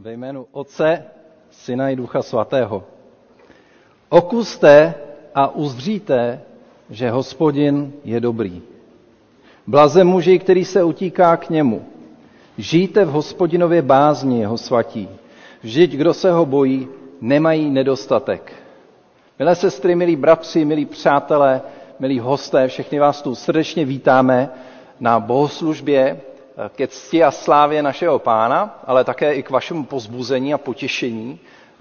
Ve jménu Otce, Syna i Ducha Svatého. Okuste a uzříte, že hospodin je dobrý. Blaze muži, který se utíká k němu. Žijte v hospodinově bázni jeho svatí. Vždyť, kdo se ho bojí, nemají nedostatek. Milé sestry, milí bratři, milí přátelé, milí hosté, všechny vás tu srdečně vítáme na bohoslužbě ke cti a slávě našeho pána, ale také i k vašemu pozbuzení a potěšení,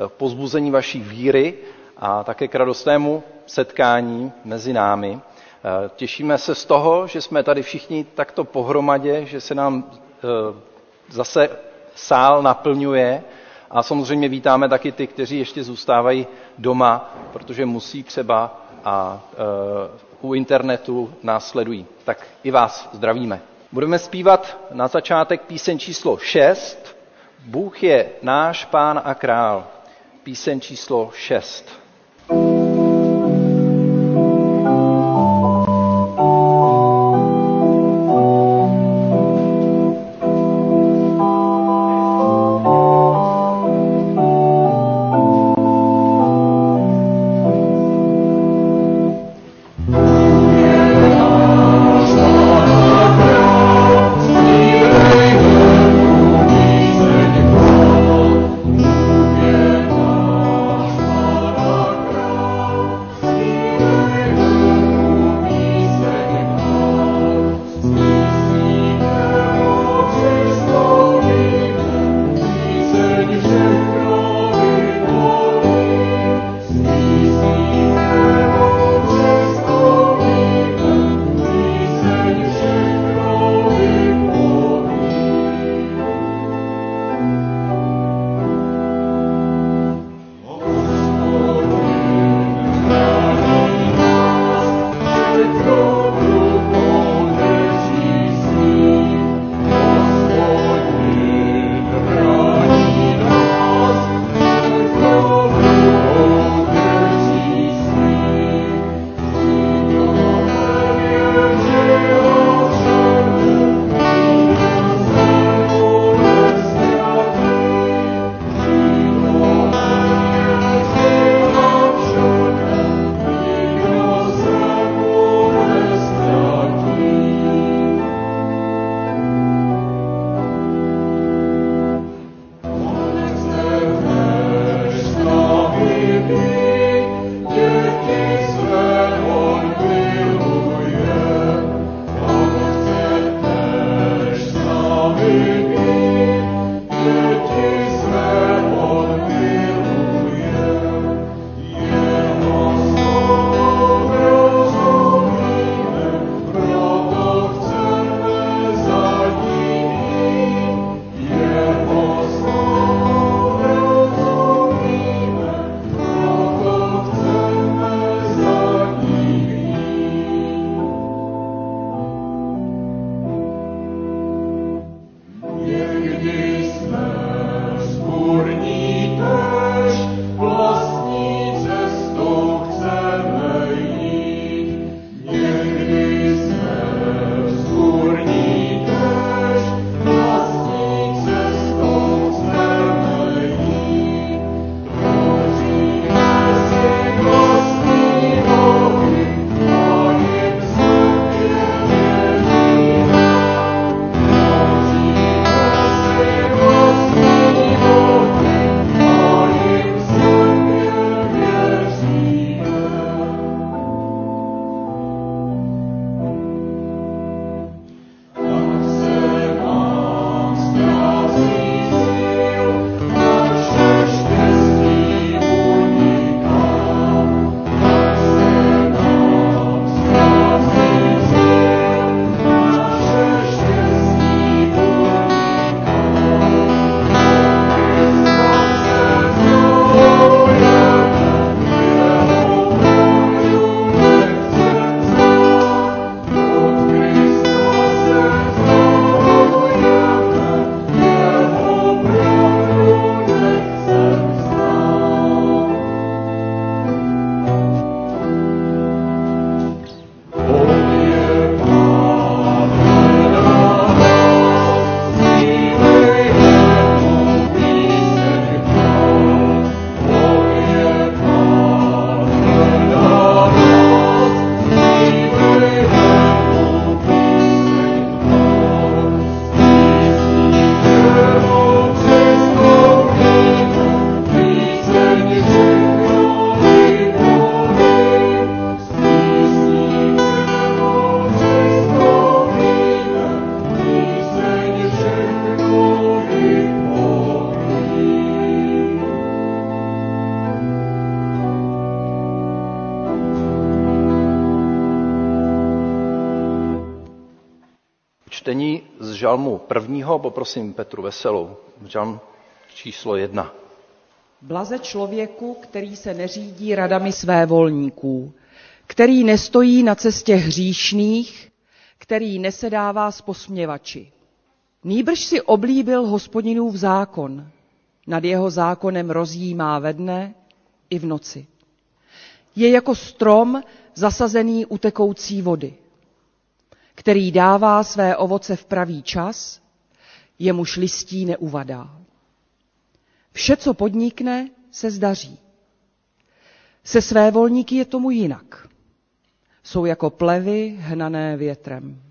pozbuzení vaší víry a také k radostnému setkání mezi námi. Těšíme se z toho, že jsme tady všichni takto pohromadě, že se nám zase sál naplňuje a samozřejmě vítáme taky ty, kteří ještě zůstávají doma, protože musí třeba a u internetu nás sledují. Tak i vás zdravíme. Budeme zpívat na začátek píseň číslo 6. Bůh je náš pán a král. Píseň číslo 6. žalmu prvního, poprosím Petru Veselou, žalm číslo jedna. Blaze člověku, který se neřídí radami své volníků, který nestojí na cestě hříšných, který nesedává s posměvači. Nýbrž si oblíbil hospodinův zákon, nad jeho zákonem rozjímá ve dne i v noci. Je jako strom zasazený u tekoucí vody, který dává své ovoce v pravý čas, jemuž listí neuvadá. Vše, co podnikne, se zdaří. Se své volníky je tomu jinak. Jsou jako plevy hnané větrem.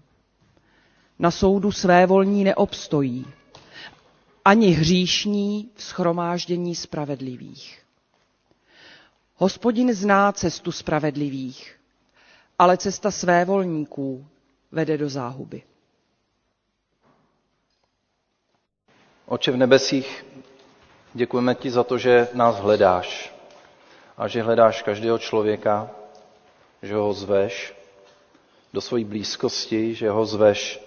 Na soudu své volní neobstojí, ani hříšní v schromáždění spravedlivých. Hospodin zná cestu spravedlivých, ale cesta své volníků vede do záhuby. Oče v nebesích, děkujeme ti za to, že nás hledáš a že hledáš každého člověka, že ho zveš do své blízkosti, že ho zveš,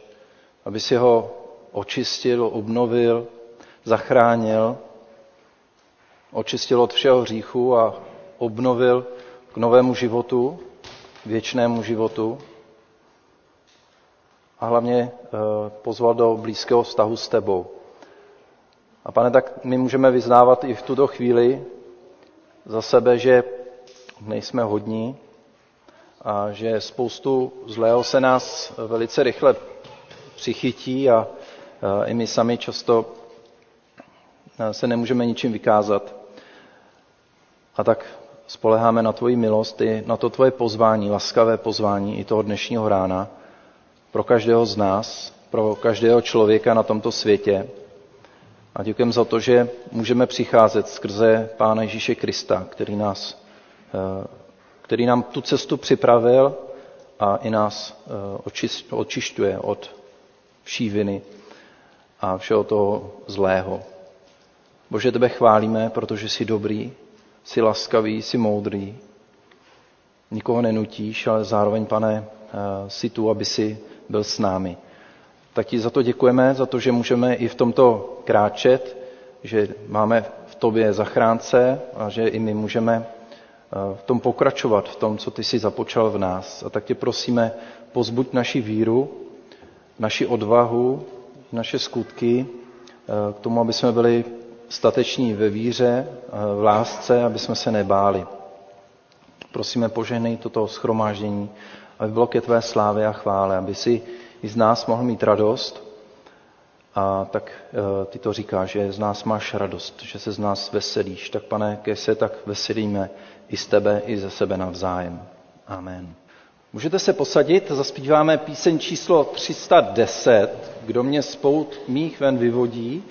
aby si ho očistil, obnovil, zachránil, očistil od všeho hříchu a obnovil k novému životu, věčnému životu a hlavně eh, pozval do blízkého vztahu s tebou. A pane, tak my můžeme vyznávat i v tuto chvíli za sebe, že nejsme hodní a že spoustu zlého se nás velice rychle přichytí a i my sami často se nemůžeme ničím vykázat. A tak spoleháme na tvoji milost i na to tvoje pozvání, laskavé pozvání i toho dnešního rána pro každého z nás, pro každého člověka na tomto světě. A děkujeme za to, že můžeme přicházet skrze Pána Ježíše Krista, který, nás, eh, který nám tu cestu připravil a i nás eh, očišťuje od vší viny a všeho toho zlého. Bože, tebe chválíme, protože jsi dobrý, jsi laskavý, jsi moudrý. Nikoho nenutíš, ale zároveň, pane, eh, jsi tu, aby si byl s námi. Tak ti za to děkujeme, za to, že můžeme i v tomto kráčet, že máme v tobě zachránce a že i my můžeme eh, v tom pokračovat, v tom, co ty jsi započal v nás. A tak tě prosíme, pozbuď naši víru, naši odvahu, naše skutky eh, k tomu, aby jsme byli stateční ve víře, v lásce, aby jsme se nebáli. Prosíme, požehnej toto schromáždění, aby bylo ke tvé slávě a chvále, aby si i z nás mohl mít radost. A tak e, ty to říkáš, že z nás máš radost, že se z nás veselíš. Tak pane, ke se tak veselíme i z tebe, i ze sebe navzájem. Amen. Můžete se posadit, zaspíváme píseň číslo 310, Kdo mě spout mých ven vyvodí.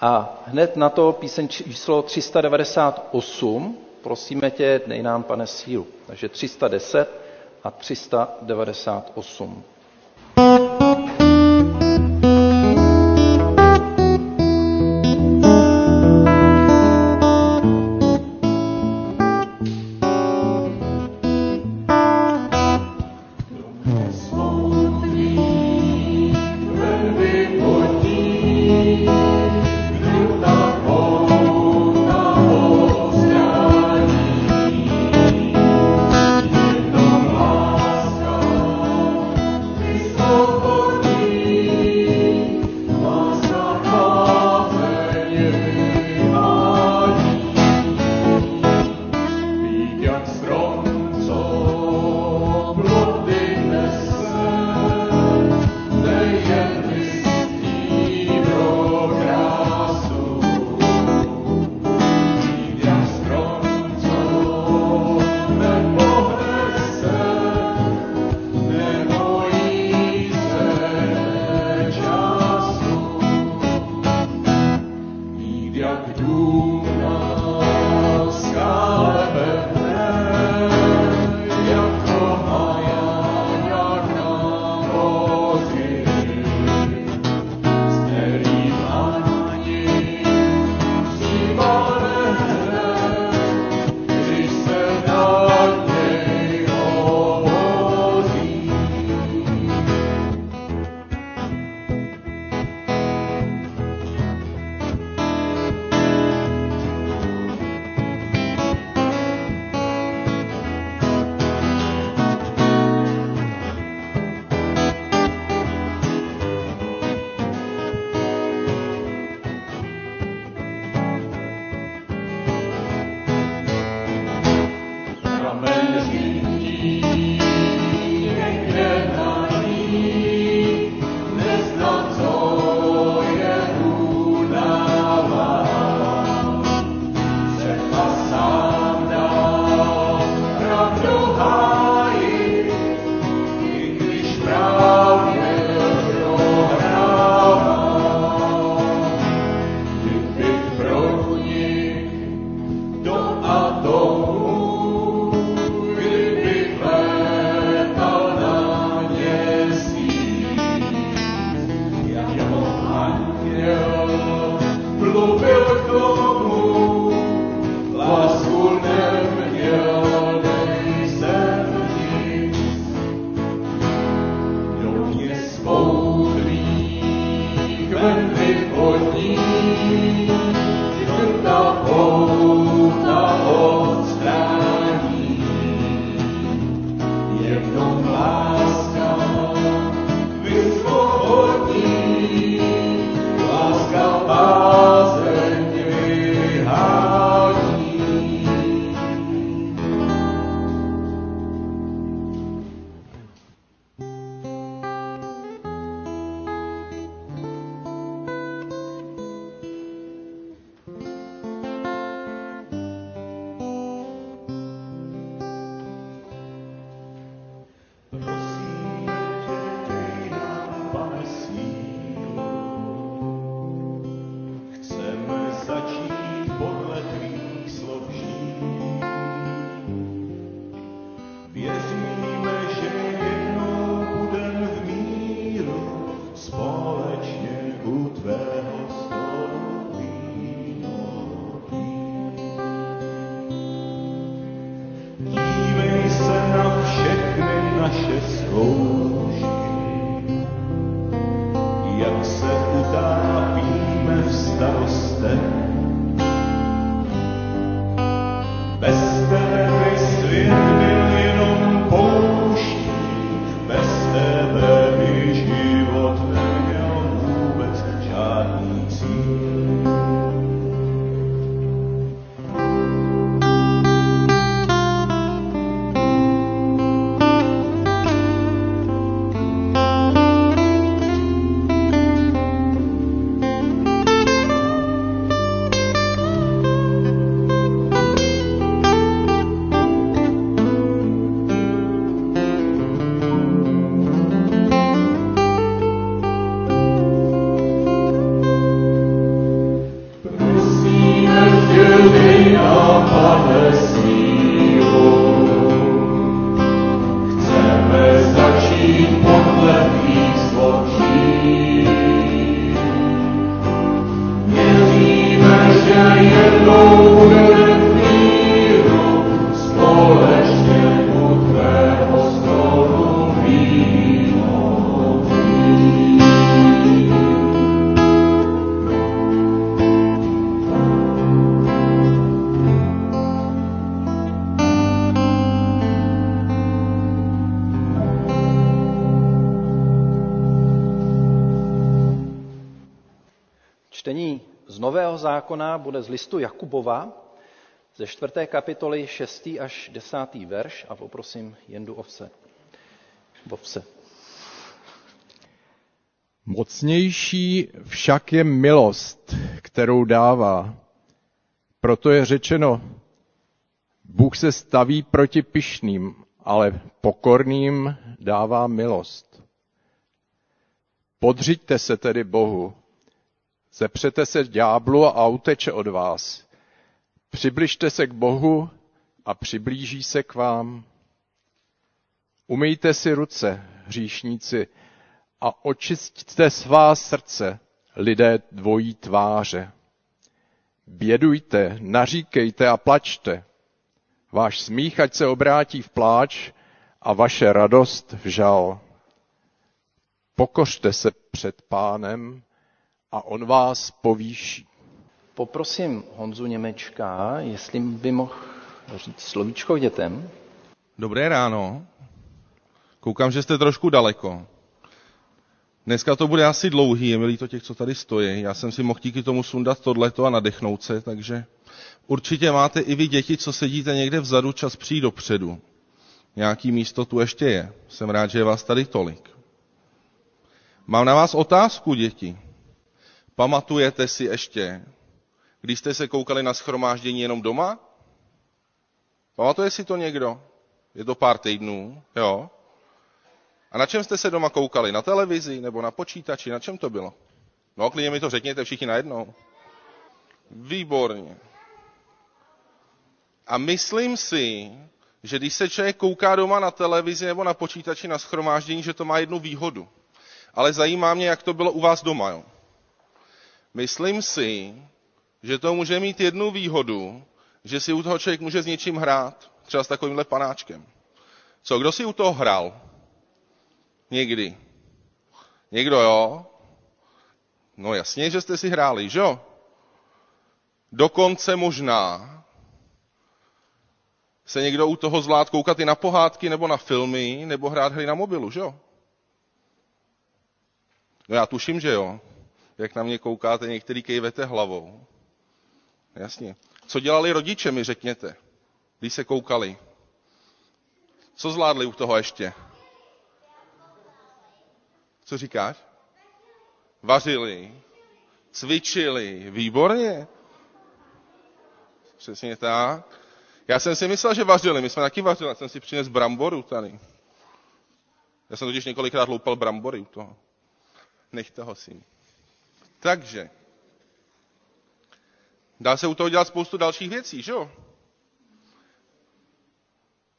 A hned na to píseň číslo 398, prosíme tě, dej nám, pane, sílu. Takže 310 a 398. Senhor. Zákona bude z listu Jakubova, ze čtvrté kapitoly 6. až 10. verš a poprosím Jendu Ovse. Ovse. Mocnější však je milost, kterou dává. Proto je řečeno, Bůh se staví proti pyšným, ale pokorným dává milost. Podřiďte se tedy Bohu, zepřete se ďáblu a uteče od vás. Přibližte se k Bohu a přiblíží se k vám. Umyjte si ruce, hříšníci, a očistíte svá srdce, lidé dvojí tváře. Bědujte, naříkejte a plačte. Váš smích ať se obrátí v pláč a vaše radost v žal. Pokořte se před pánem a on vás povýší. Poprosím Honzu Němečka, jestli by mohl říct slovíčko dětem. Dobré ráno. Koukám, že jste trošku daleko. Dneska to bude asi dlouhý, je milý to těch, co tady stojí. Já jsem si mohl díky tomu sundat tohleto a nadechnout se, takže určitě máte i vy děti, co sedíte někde vzadu, čas přijít dopředu. Nějaký místo tu ještě je. Jsem rád, že je vás tady tolik. Mám na vás otázku, děti. Pamatujete si ještě, když jste se koukali na schromáždění jenom doma? Pamatuje si to někdo? Je to pár týdnů, jo? A na čem jste se doma koukali? Na televizi nebo na počítači? Na čem to bylo? No, klidně mi to řekněte všichni najednou. Výborně. A myslím si, že když se člověk kouká doma na televizi nebo na počítači na schromáždění, že to má jednu výhodu. Ale zajímá mě, jak to bylo u vás doma. Jo? Myslím si, že to může mít jednu výhodu, že si u toho člověk může s něčím hrát, třeba s takovýmhle panáčkem. Co, kdo si u toho hrál? Někdy. Někdo jo? No jasně, že jste si hráli, že jo? Dokonce možná se někdo u toho zvlád koukat i na pohádky nebo na filmy, nebo hrát hry na mobilu, že jo? No já tuším, že jo. Jak na mě koukáte, některý kejvete hlavou. Jasně. Co dělali rodiče, mi řekněte, když se koukali? Co zvládli u toho ještě? Co říkáš? Vařili, cvičili, výborně. Přesně tak. Já jsem si myslel, že vařili, my jsme taky vařili, já jsem si přinesl bramboru tady. Já jsem totiž několikrát loupal brambory u toho. Nechte ho si. Takže, dá se u toho dělat spoustu dalších věcí, že jo?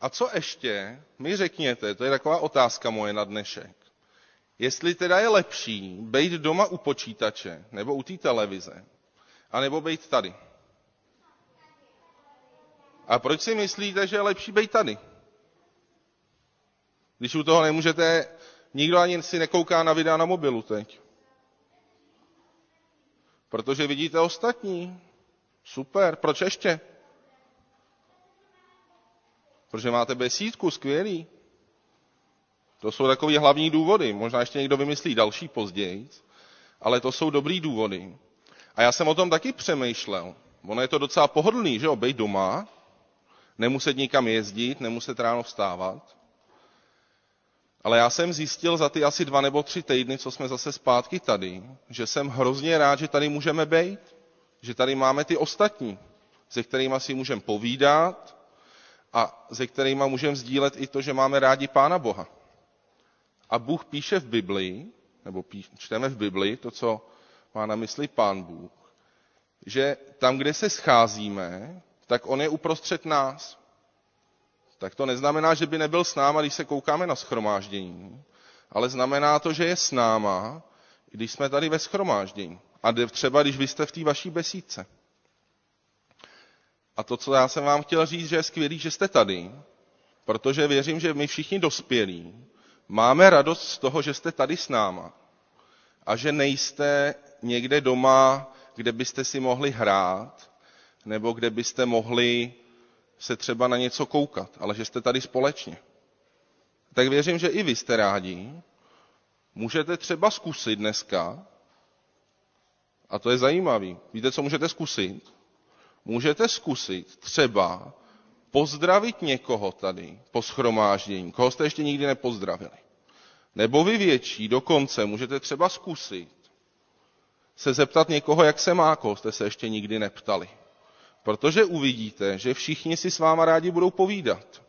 A co ještě mi řekněte, to je taková otázka moje na dnešek. Jestli teda je lepší být doma u počítače nebo u té televize, anebo být tady. A proč si myslíte, že je lepší být tady? Když u toho nemůžete, nikdo ani si nekouká na videa na mobilu teď. Protože vidíte ostatní. Super, proč ještě? Protože máte besídku, skvělý. To jsou takové hlavní důvody. Možná ještě někdo vymyslí další později, ale to jsou dobrý důvody. A já jsem o tom taky přemýšlel. Ono je to docela pohodlný, že jo, být doma, nemuset nikam jezdit, nemuset ráno vstávat. Ale já jsem zjistil za ty asi dva nebo tři týdny, co jsme zase zpátky tady, že jsem hrozně rád, že tady můžeme být, že tady máme ty ostatní, se kterými si můžeme povídat a se kterými můžeme sdílet i to, že máme rádi Pána Boha. A Bůh píše v Biblii, nebo píš, čteme v Biblii to, co má na mysli Pán Bůh, že tam, kde se scházíme, tak on je uprostřed nás. Tak to neznamená, že by nebyl s náma, když se koukáme na schromáždění, ale znamená to, že je s náma, když jsme tady ve schromáždění. A třeba, když vy jste v té vaší besídce. A to, co já jsem vám chtěl říct, že je skvělý, že jste tady, protože věřím, že my všichni dospělí máme radost z toho, že jste tady s náma a že nejste někde doma, kde byste si mohli hrát, nebo kde byste mohli se třeba na něco koukat, ale že jste tady společně. Tak věřím, že i vy jste rádi. Můžete třeba zkusit dneska A to je zajímavý. Víte, co můžete zkusit? Můžete zkusit třeba pozdravit někoho tady po schromáždění, koho jste ještě nikdy nepozdravili. Nebo vy větší, dokonce můžete třeba zkusit se zeptat někoho, jak se má, koho jste se ještě nikdy neptali. Protože uvidíte, že všichni si s váma rádi budou povídat.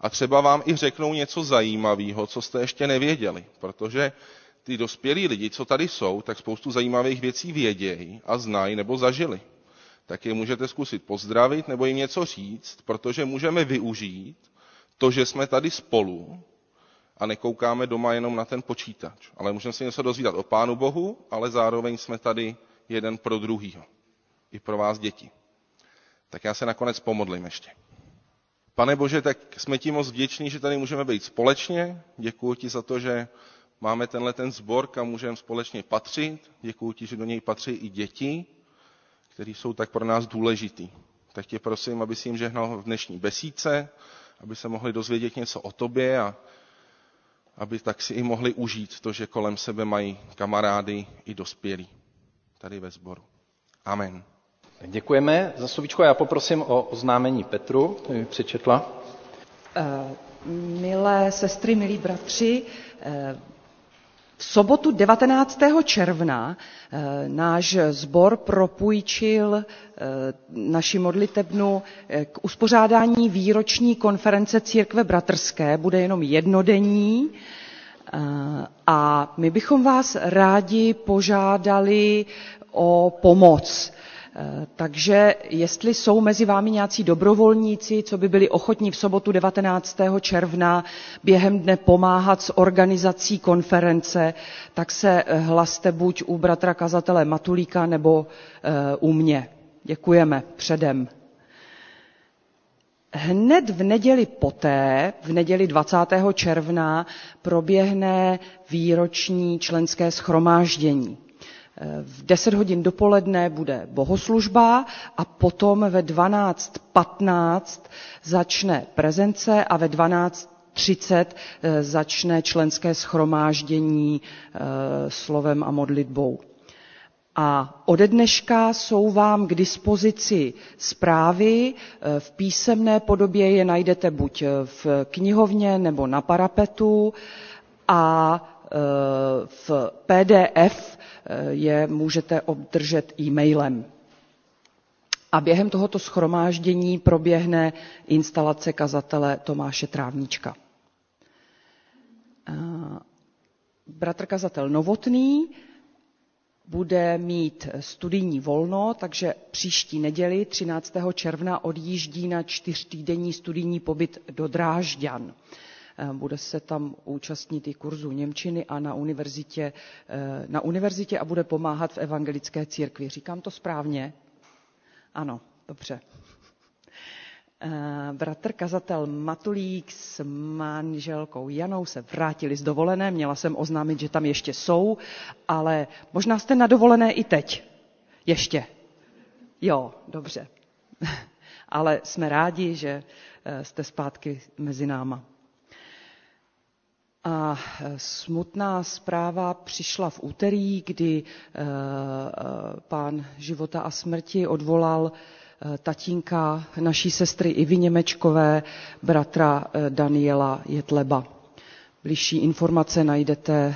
A třeba vám i řeknou něco zajímavého, co jste ještě nevěděli. Protože ty dospělí lidi, co tady jsou, tak spoustu zajímavých věcí vědějí a znají nebo zažili. Tak je můžete zkusit pozdravit nebo jim něco říct, protože můžeme využít to, že jsme tady spolu a nekoukáme doma jenom na ten počítač. Ale můžeme si něco dozvídat o Pánu Bohu, ale zároveň jsme tady jeden pro druhýho. I pro vás děti. Tak já se nakonec pomodlím ještě. Pane Bože, tak jsme ti moc vděční, že tady můžeme být společně. Děkuji ti za to, že máme tenhle ten sbor, kam můžeme společně patřit. Děkuji ti, že do něj patří i děti, které jsou tak pro nás důležitý. Tak tě prosím, aby si jim žehnal v dnešní besíce, aby se mohli dozvědět něco o tobě a aby tak si i mohli užít to, že kolem sebe mají kamarády i dospělí tady ve sboru. Amen. Děkujeme za slovíčko. Já poprosím o oznámení Petru, aby přečetla. Eh, milé sestry, milí bratři, eh, v sobotu 19. června eh, náš sbor propůjčil naši modlitebnu k uspořádání výroční konference Církve bratrské. Bude jenom jednodenní. A my bychom vás rádi požádali o pomoc takže jestli jsou mezi vámi nějací dobrovolníci, co by byli ochotní v sobotu 19. června během dne pomáhat s organizací konference, tak se eh, hlaste buď u bratra kazatele Matulíka nebo eh, u mě. Děkujeme předem. Hned v neděli poté, v neděli 20. června, proběhne výroční členské schromáždění. V 10 hodin dopoledne bude bohoslužba a potom ve 12.15 začne prezence a ve 12.30 eh, začne členské schromáždění eh, slovem a modlitbou. A ode dneška jsou vám k dispozici zprávy. Eh, v písemné podobě je najdete buď v knihovně nebo na parapetu a v PDF je můžete obdržet e-mailem. A během tohoto schromáždění proběhne instalace kazatele Tomáše Trávníčka. Bratr kazatel Novotný bude mít studijní volno, takže příští neděli 13. června odjíždí na čtyřtýdenní studijní pobyt do Drážďan. Eh, bude se tam účastnit i kurzu Němčiny a na univerzitě, eh, na univerzitě a bude pomáhat v evangelické církvi. Říkám to správně? Ano, dobře. Eh, bratr kazatel Matulík s manželkou Janou se vrátili z dovolené. Měla jsem oznámit, že tam ještě jsou, ale možná jste na dovolené i teď. Ještě. Jo, dobře. ale jsme rádi, že jste zpátky mezi náma. A e, smutná zpráva přišla v úterý, kdy e, e, pán života a smrti odvolal tatínka naší sestry Ivy Němečkové, bratra Daniela Jetleba. Bližší informace najdete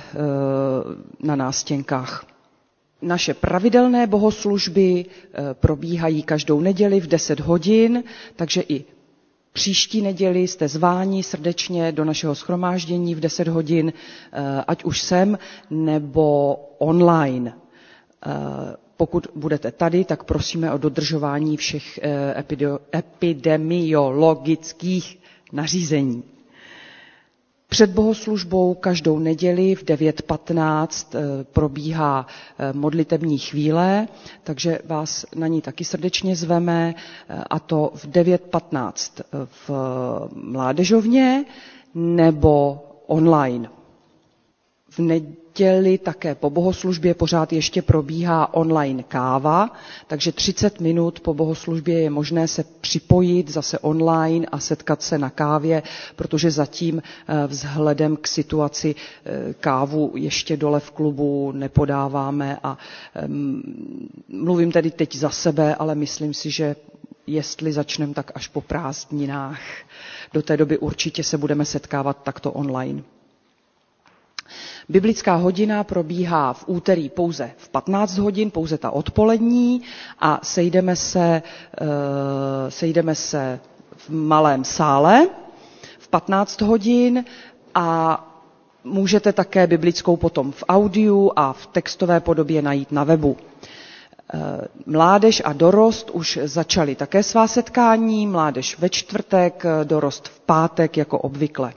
na nástěnkách. Naše pravidelné bohoslužby probíhají každou neděli v 10 hodin, takže i Příští neděli jste zváni srdečně do našeho schromáždění v 10 hodin, eh, ať už sem nebo online. Eh, pokud budete tady, tak prosíme o dodržování všech eh, epidemiologických nařízení. Před bohoslužbou každou neděli v 9.15 eh, probíhá eh, modlitební chvíle, takže vás na ní taky srdečně zveme, eh, a to v 9.15 v mládežovně nebo online. V neděli také po bohoslužbě pořád ještě probíhá online káva, takže 30 minut po bohoslužbě je možné se připojit zase online a setkat se na kávě, protože zatím eh, vzhledem k situaci eh, kávu ještě dole v klubu nepodáváme a ehm, mluvím tedy teď za sebe, ale myslím si, že jestli začneme tak až po prázdninách. Do té doby určitě se budeme setkávat takto online. Biblická hodina probíhá v úterý pouze v 15 hodin, pouze ta odpolední a sejdeme se, eh, sejdeme se v malém sále v 15 hodin a můžete také biblickou potom v audiu a v textové podobě najít na webu. Eh, mládež a dorost už začali také svá setkání, mládež ve čtvrtek, dorost v pátek jako obvykle.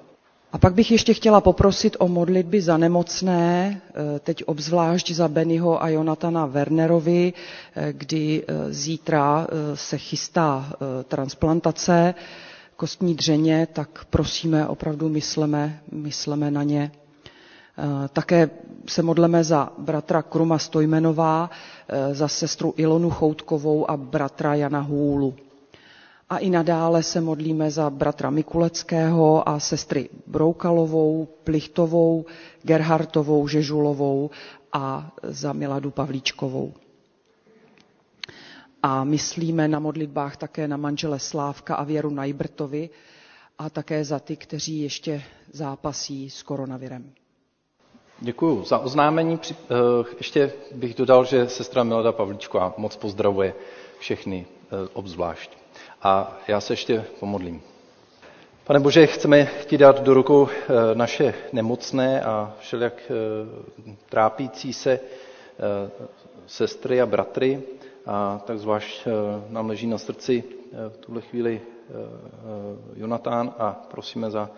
A pak bych ještě chtěla poprosit o modlitby za nemocné, eh, teď obzvlášť za Bennyho a Jonatana Wernerovi, eh, kdy eh, zítra se chystá transplantace kostní dřeně, tak prosíme, opravdu mysleme, mysleme na ně. Také se modleme za bratra Kruma Stojmenová, za sestru Ilonu Choutkovou a bratra Jana Hůlu. A i nadále se modlíme za bratra Mikuleckého a sestry Broukalovou, Plichtovou, Gerhartovou, Žežulovou a za Miladu Pavlíčkovou. A myslíme na modlitbách také na manžele Slávka a Věru Najbrtovi a také za ty, kteří ještě zápasí s koronavirem. Děkuji za oznámení. Eh, ještě bych dodal, že sestra Milada Pavlíčková moc pozdravuje všechny eh, obzvlášť. A já se ještě pomodlím. Pane Bože, chceme ti dát do rukou eh, naše nemocné a všelijak eh, trápící se eh, sestry a bratry. A tak zvlášť nám leží na srdci v tuhle chvíli Jonatán a prosíme za,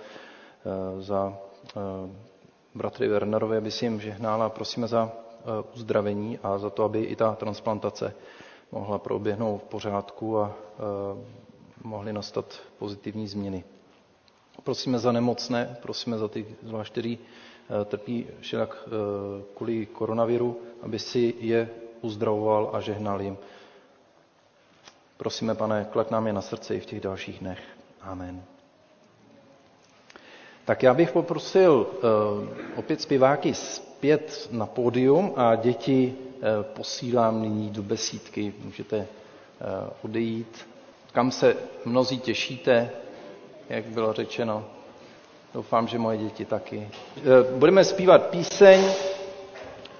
za bratry Wernerovi, aby si jim žehnala. Prosíme za uzdravení a za to, aby i ta transplantace mohla proběhnout v pořádku a mohly nastat pozitivní změny. Prosíme za nemocné, prosíme za ty zvlášť, který eh, trpí všelak eh, kvůli koronaviru, aby si je uzdravoval a žehnal jim. Prosíme, pane, klad nám je na srdce i v těch dalších dnech. Amen. Tak já bych poprosil opět zpěváky zpět na pódium a děti posílám nyní do besídky. Můžete uh, odejít kam se mnozí těšíte, jak bylo řečeno. Doufám, že moje děti taky. E, budeme zpívat píseň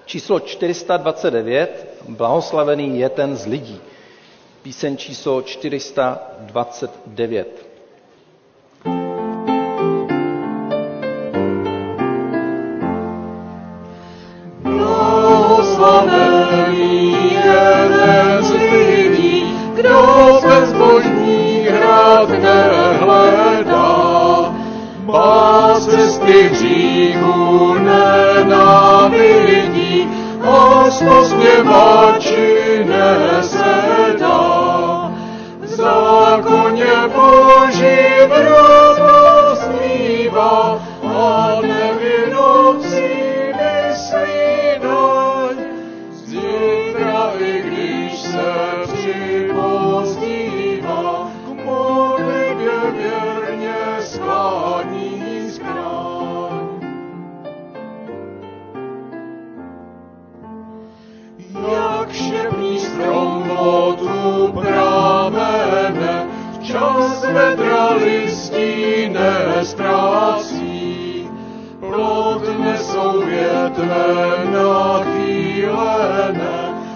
číslo 429, Blahoslavený je ten z lidí. Píseň číslo 429. cesty hříchu nenávidí a s posměvači nesedá. V zákoně Boží vrát zpívá vedra listí nestrácí. Plodne jsou větve nachýlené,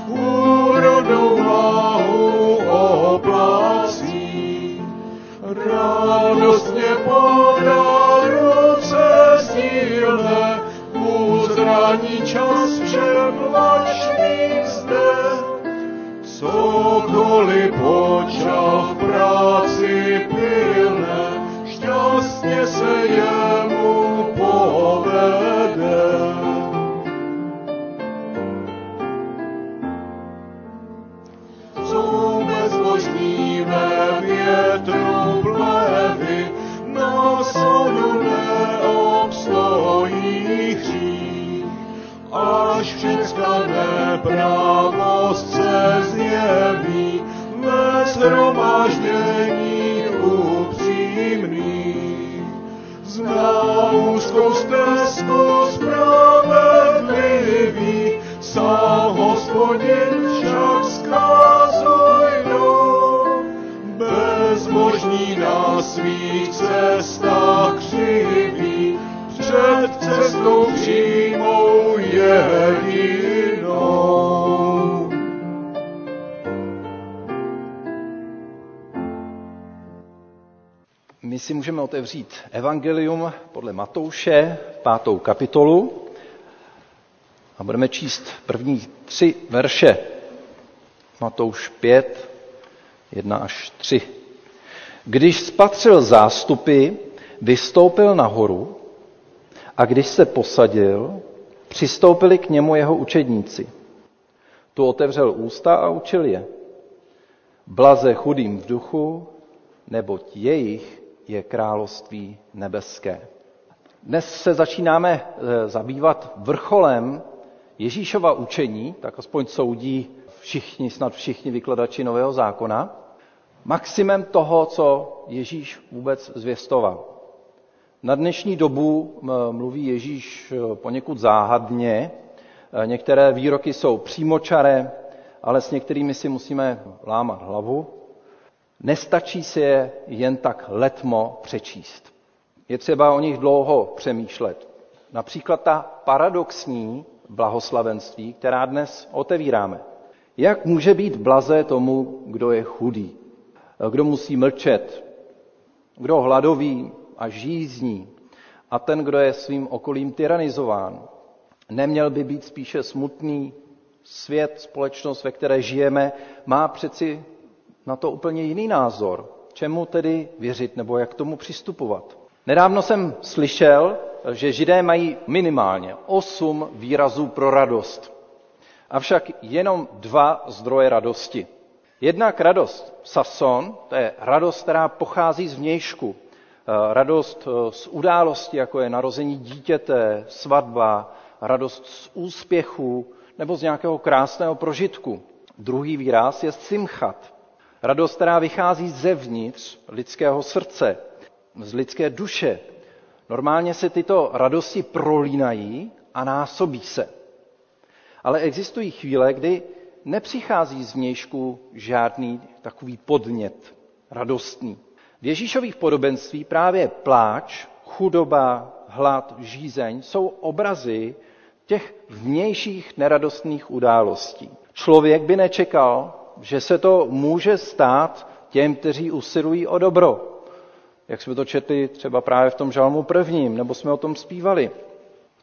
úrodnou hlavu oplácí. Radostně podá ruce sdílne, uzraní čas všem vlačným zde. Cokoliv počal si můžeme otevřít Evangelium podle Matouše, pátou kapitolu a budeme číst první tři verše. Matouš 5, 1 až 3. Když spatřil zástupy, vystoupil nahoru a když se posadil, přistoupili k němu jeho učedníci. Tu otevřel ústa a učil je. Blaze chudým v duchu, neboť jejich je království nebeské. Dnes se začínáme eh, zabývat vrcholem Ježíšova učení, tak aspoň soudí všichni, snad všichni vykladači Nového zákona, maximem toho, co Ježíš vůbec zvěstoval. Na dnešní dobu mluví Ježíš eh, poněkud záhadně, eh, některé výroky jsou přímočaré, ale s některými si musíme lámat hlavu. Nestačí si je jen tak letmo přečíst. Je třeba o nich dlouho přemýšlet. Například ta paradoxní blahoslavenství, která dnes otevíráme. Jak může být blaze tomu, kdo je chudý, kdo musí mlčet, kdo hladový a žízní a ten, kdo je svým okolím tyranizován? Neměl by být spíše smutný svět, společnost, ve které žijeme, má přeci na to úplně jiný názor. Čemu tedy věřit nebo jak tomu přistupovat? Nedávno jsem slyšel, že židé mají minimálně osm výrazů pro radost. Avšak jenom dva zdroje radosti. Jednak radost sason, to je radost, která pochází z vnějšku. Eh, radost eh, z události, jako je narození dítěte, svatba, radost z úspěchu nebo z nějakého krásného prožitku. Druhý výraz je simchat, Radost, která vychází zevnitř lidského srdce, z lidské duše. Normálně se tyto radosti prolínají a násobí se. Ale existují chvíle, kdy nepřichází z vnějšku žádný takový podnět radostný. V Ježíšových podobenství právě pláč, chudoba, hlad, žízeň jsou obrazy těch vnějších neradostných událostí. Člověk by nečekal, že se to může stát těm, kteří usilují o dobro. Jak jsme to četli třeba právě v tom žalmu prvním, nebo jsme o tom zpívali.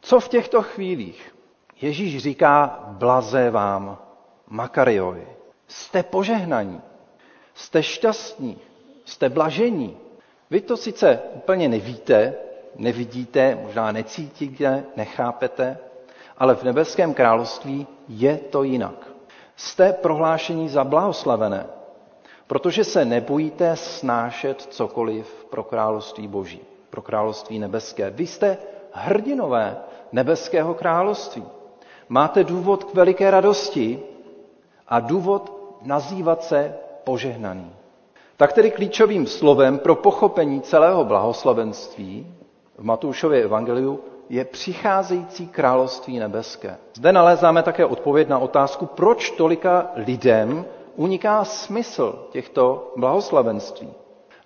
Co v těchto chvílích? Ježíš říká, blaze vám, Makariovi. Jste požehnaní, jste šťastní, jste blažení. Vy to sice úplně nevíte, nevidíte, možná necítíte, nechápete, ale v nebeském království je to jinak jste prohlášení za blahoslavené, protože se nebojíte snášet cokoliv pro království boží, pro království nebeské. Vy jste hrdinové nebeského království. Máte důvod k veliké radosti a důvod nazývat se požehnaný. Tak tedy klíčovým slovem pro pochopení celého blahoslavenství v Matoušově evangeliu je přicházející království nebeské. Zde nalézáme také odpověď na otázku, proč tolika lidem uniká smysl těchto blahoslavenství.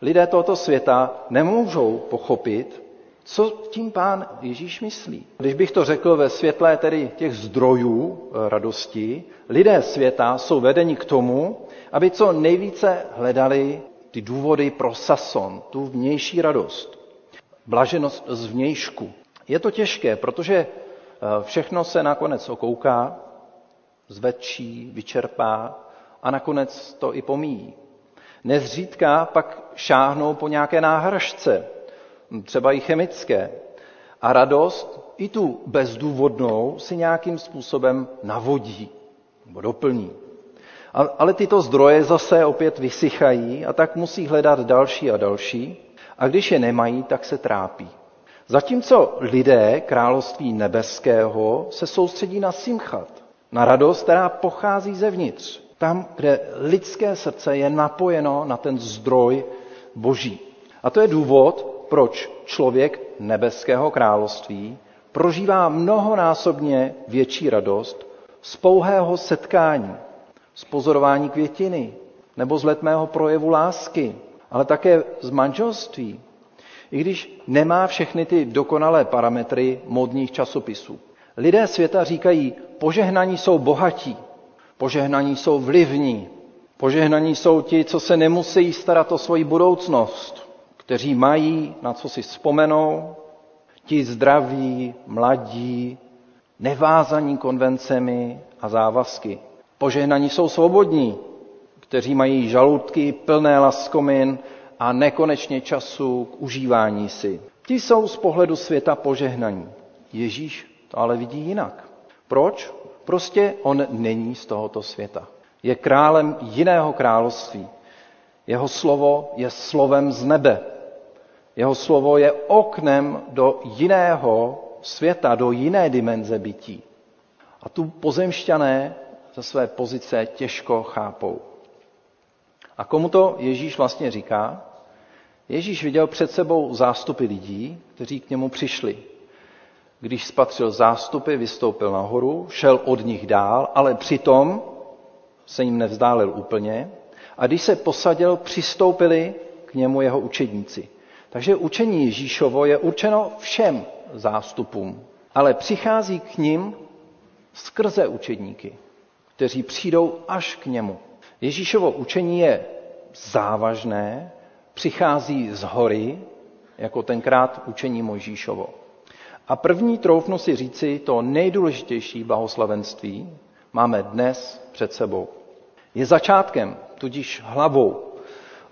Lidé tohoto světa nemůžou pochopit, co tím pán Ježíš myslí. Když bych to řekl ve světle tedy těch zdrojů eh, radosti, lidé světa jsou vedeni k tomu, aby co nejvíce hledali ty důvody pro sason, tu vnější radost. Blaženost z vnějšku. Je to těžké, protože eh, všechno se nakonec okouká, zvedčí, vyčerpá a nakonec to i pomíjí. Nezřídka pak šáhnou po nějaké náhražce, třeba i chemické. A radost, i tu bezdůvodnou, si nějakým způsobem navodí nebo doplní. Ale tyto zdroje zase opět vysychají a tak musí hledat další a další. A když je nemají, tak se trápí. Zatímco lidé království nebeského se soustředí na simchat, na radost, která pochází zevnitř. Tam, kde lidské srdce je napojeno na ten zdroj boží. A to je důvod, proč člověk nebeského království prožívá mnohonásobně větší radost z pouhého setkání, z pozorování květiny nebo z letmého projevu lásky, ale také z manželství, i když nemá všechny ty dokonalé parametry modních časopisů. Lidé světa říkají, požehnaní jsou bohatí, požehnaní jsou vlivní, požehnaní jsou ti, co se nemusí starat o svoji budoucnost, kteří mají na co si vzpomenou, ti zdraví, mladí, nevázaní konvencemi a závazky. Požehnaní jsou svobodní, kteří mají žaludky plné laskomin a nekonečně času k užívání si. Ti jsou z pohledu světa požehnaní. Ježíš to ale vidí jinak. Proč? Prostě on není z tohoto světa. Je králem jiného království. Jeho slovo je slovem z nebe. Jeho slovo je oknem do jiného světa, do jiné dimenze bytí. A tu pozemšťané ze své pozice těžko chápou. A komu to Ježíš vlastně říká? Ježíš viděl před sebou zástupy lidí, kteří k němu přišli. Když spatřil zástupy, vystoupil nahoru, šel od nich dál, ale přitom se jim nevzdálil úplně. A když se posadil, přistoupili k němu jeho učedníci. Takže učení Ježíšovo je určeno všem zástupům, ale přichází k ním skrze učedníky, kteří přijdou až k němu. Ježíšovo učení je závažné, přichází z hory, jako tenkrát učení Mojžíšovo. A první troufnu si říci, to nejdůležitější blahoslavenství máme dnes před sebou. Je začátkem, tudíž hlavou,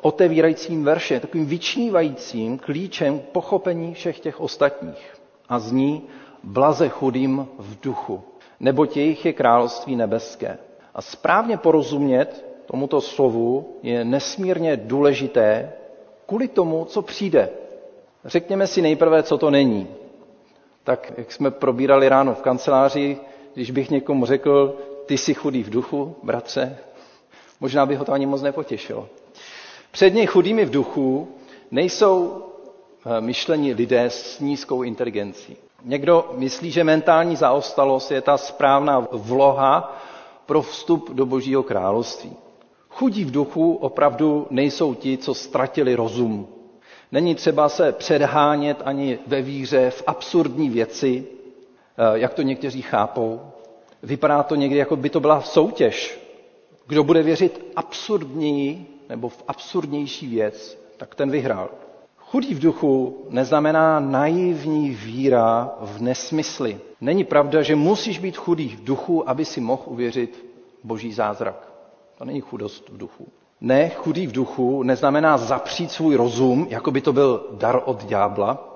otevírajícím verše, takovým vyčnívajícím klíčem k pochopení všech těch ostatních. A zní blaze chudým v duchu, neboť jejich je království nebeské. A správně porozumět tomuto slovu je nesmírně důležité kvůli tomu, co přijde. Řekněme si nejprve, co to není. Tak, jak jsme probírali ráno v kanceláři, když bych někomu řekl, ty jsi chudý v duchu, bratře, možná by ho to ani moc nepotěšilo. Předně chudými v duchu nejsou eh, myšlení lidé s nízkou inteligencí. Někdo myslí, že mentální zaostalost je ta správná vloha pro vstup do Božího království. Chudí v duchu opravdu nejsou ti, co ztratili rozum. Není třeba se předhánět ani ve víře v absurdní věci, eh, jak to někteří chápou. Vypadá to někdy, jako by to byla soutěž. Kdo bude věřit absurdněji nebo v absurdnější věc, tak ten vyhrál. Chudý v duchu neznamená naivní víra v nesmysly. Není pravda, že musíš být chudý v duchu, aby si mohl uvěřit boží zázrak. To není chudost v duchu. Ne, chudý v duchu neznamená zapřít svůj rozum, jako by to byl dar od ďábla,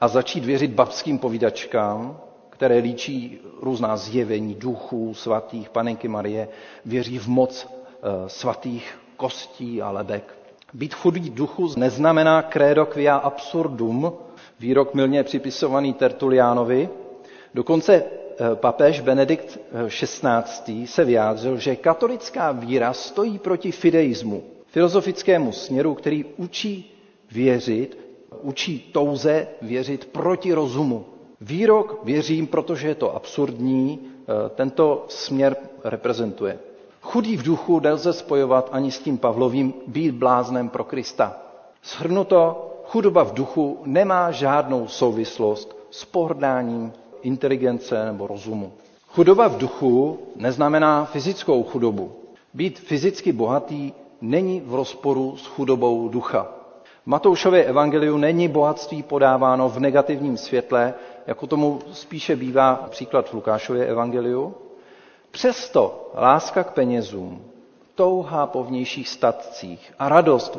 a začít věřit babským povídačkám, které líčí různá zjevení duchů svatých, panenky Marie, věří v moc e, svatých kostí a lebek. Být chudý duchu neznamená credo quia absurdum, výrok milně připisovaný Tertuliánovi. Dokonce eh, papež Benedikt XVI. se vyjádřil, že katolická víra stojí proti fideismu, filozofickému směru, který učí věřit, učí touze věřit proti rozumu. Výrok věřím, protože je to absurdní, eh, tento směr reprezentuje. Chudý v duchu nelze spojovat ani s tím Pavlovým být bláznem pro Krista. Shrnuto, chudoba v duchu nemá žádnou souvislost s pohrdáním inteligence nebo rozumu. Chudoba v duchu neznamená fyzickou chudobu. Být fyzicky bohatý není v rozporu s chudobou ducha. V Matoušově evangeliu není bohatství podáváno v negativním světle, jako tomu spíše bývá příklad v Lukášově evangeliu, Přesto láska k penězům, touha po vnějších statcích a radost,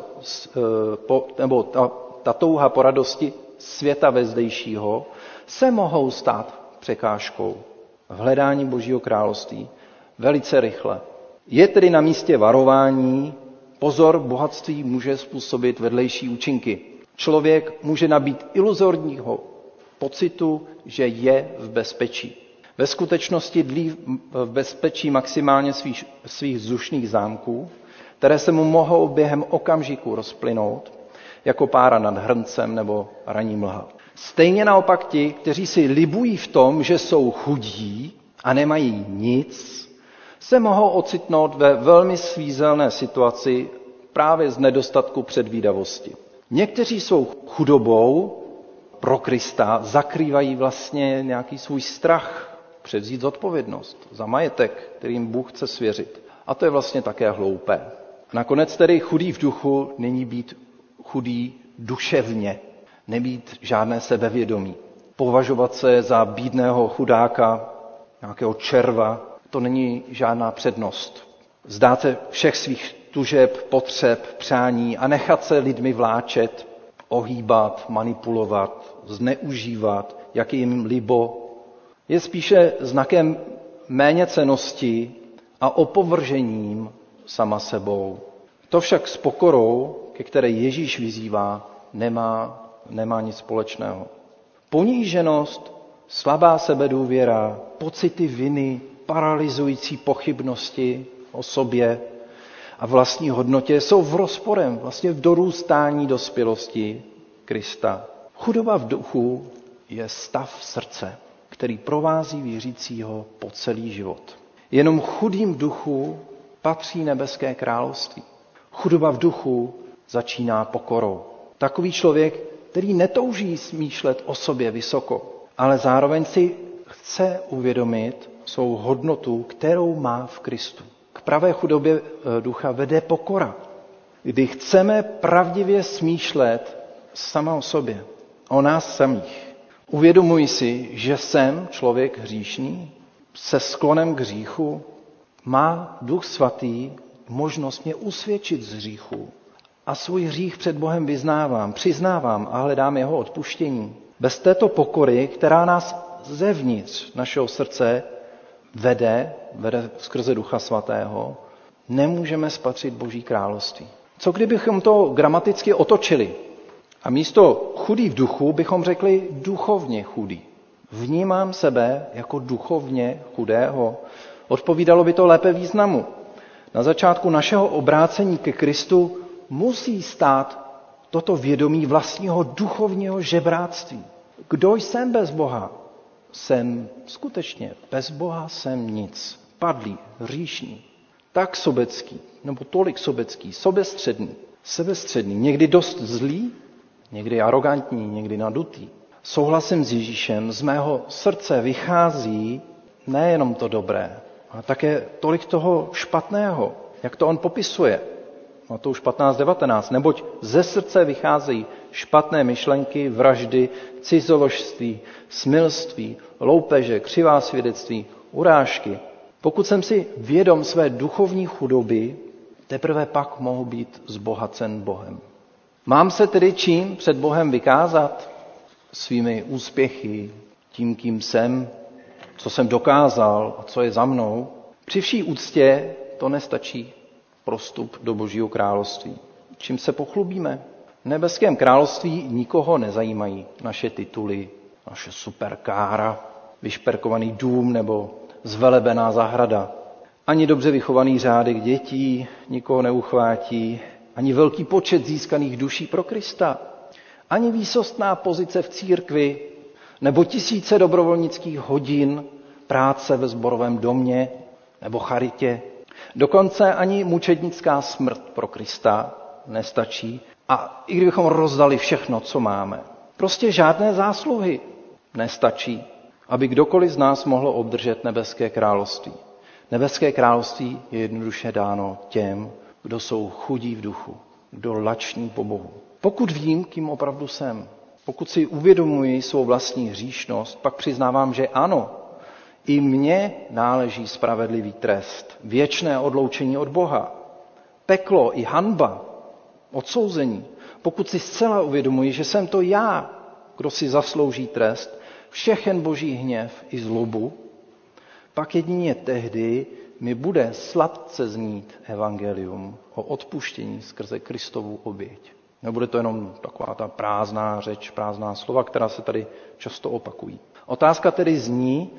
e, nebo ta, ta touha po radosti světa vezdejšího se mohou stát překážkou v hledání Božího království velice rychle. Je tedy na místě varování, pozor, bohatství může způsobit vedlejší účinky. Člověk může nabít iluzorního pocitu, že je v bezpečí. Ve skutečnosti dlí v bezpečí maximálně svých, svých vzdušných zámků, které se mu mohou během okamžiku rozplynout, jako pára nad hrncem nebo raní mlha. Stejně naopak ti, kteří si libují v tom, že jsou chudí a nemají nic, se mohou ocitnout ve velmi svízelné situaci právě z nedostatku předvídavosti. Někteří jsou chudobou pro Krista, zakrývají vlastně nějaký svůj strach převzít zodpovědnost za majetek, kterým Bůh chce svěřit. A to je vlastně také hloupé. Nakonec tedy chudý v duchu není být chudý duševně, nemít žádné sebevědomí. Považovat se za bídného chudáka, nějakého červa, to není žádná přednost. Zdát se všech svých tužeb, potřeb, přání a nechat se lidmi vláčet, ohýbat, manipulovat, zneužívat, jak jim libo, je spíše znakem méněcenosti a opovržením sama sebou. To však s pokorou, ke které Ježíš vyzývá, nemá, nemá nic společného. Poníženost, slabá sebedůvěra, pocity viny, paralyzující pochybnosti o sobě a vlastní hodnotě jsou v rozporem, vlastně v dorůstání dospělosti Krista. Chudoba v duchu je stav srdce, který provází věřícího po celý život. Jenom chudým duchu patří nebeské království. Chudoba v duchu začíná pokorou. Takový člověk, který netouží smýšlet o sobě vysoko, ale zároveň si chce uvědomit svou hodnotu, kterou má v Kristu. K pravé chudobě e, ducha vede pokora, kdy chceme pravdivě smýšlet sama o sobě, o nás samých. Uvědomuji si, že jsem člověk hříšný, se sklonem k hříchu, má Duch Svatý možnost mě usvědčit z hříchu. A svůj hřích před Bohem vyznávám, přiznávám a hledám jeho odpuštění. Bez této pokory, která nás zevnitř našeho srdce vede, vede skrze Ducha Svatého, nemůžeme spatřit Boží království. Co kdybychom to gramaticky otočili? A místo chudý v duchu bychom řekli duchovně chudý. Vnímám sebe jako duchovně chudého. Odpovídalo by to lépe významu. Na začátku našeho obrácení ke Kristu musí stát toto vědomí vlastního duchovního žebráctví. Kdo jsem bez Boha? Jsem skutečně bez Boha jsem nic. Padlý, hříšný, tak sobecký, nebo tolik sobecký, sobestředný, sebestředný, někdy dost zlý, někdy arrogantní, někdy nadutý. Souhlasím s Ježíšem, z mého srdce vychází nejenom to dobré, ale také tolik toho špatného, jak to on popisuje. Matouš 15.19. Neboť ze srdce vycházejí špatné myšlenky, vraždy, cizoložství, smilství, loupeže, křivá svědectví, urážky. Pokud jsem si vědom své duchovní chudoby, teprve pak mohu být zbohacen Bohem. Mám se tedy čím před Bohem vykázat? Svými úspěchy, tím, kým jsem, co jsem dokázal a co je za mnou. Při vší úctě to nestačí prostup do Božího království. Čím se pochlubíme? V nebeském království nikoho nezajímají naše tituly, naše superkára, vyšperkovaný dům nebo zvelebená zahrada. Ani dobře vychovaný řádek dětí nikoho neuchvátí, ani velký počet získaných duší pro Krista, ani výsostná pozice v církvi, nebo tisíce dobrovolnických hodin práce ve zborovém domě nebo charitě. Dokonce ani mučednická smrt pro Krista nestačí. A i kdybychom rozdali všechno, co máme, prostě žádné zásluhy nestačí, aby kdokoliv z nás mohl obdržet nebeské království. Nebeské království je jednoduše dáno těm, kdo jsou chudí v duchu, kdo lační po Bohu. Pokud vím, kým opravdu jsem, pokud si uvědomuji svou vlastní hříšnost, pak přiznávám, že ano, i mně náleží spravedlivý trest, věčné odloučení od Boha, peklo i hanba, odsouzení. Pokud si zcela uvědomuji, že jsem to já, kdo si zaslouží trest, všechen boží hněv i zlobu, pak jedině tehdy mi bude sladce znít evangelium o odpuštění skrze Kristovu oběť. Nebude to jenom taková ta prázdná řeč, prázdná slova, která se tady často opakují. Otázka tedy zní,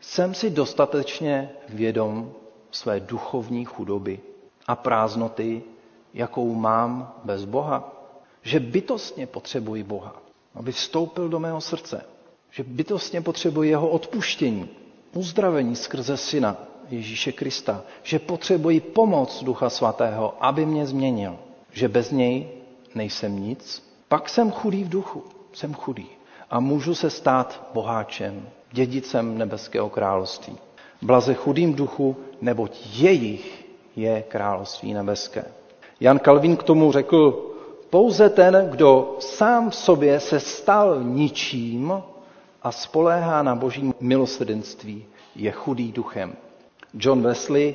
Jsem si dostatečně vědom své duchovní chudoby a prázdnoty, jakou mám bez Boha? Že bytostně potřebuji Boha, aby vstoupil do mého srdce. Že bytostně potřebuji jeho odpuštění, uzdravení skrze Syna Ježíše Krista. Že potřebuji pomoc Ducha Svatého, aby mě změnil. Že bez něj nejsem nic. Pak jsem chudý v duchu. Jsem chudý. A můžu se stát boháčem, dědicem nebeského království. Blaze chudým duchu, neboť jejich je království nebeské. Jan Kalvín k tomu řekl, pouze ten, kdo sám v sobě se stal ničím a spoléhá na boží milosrdenství, je chudý duchem. John Wesley,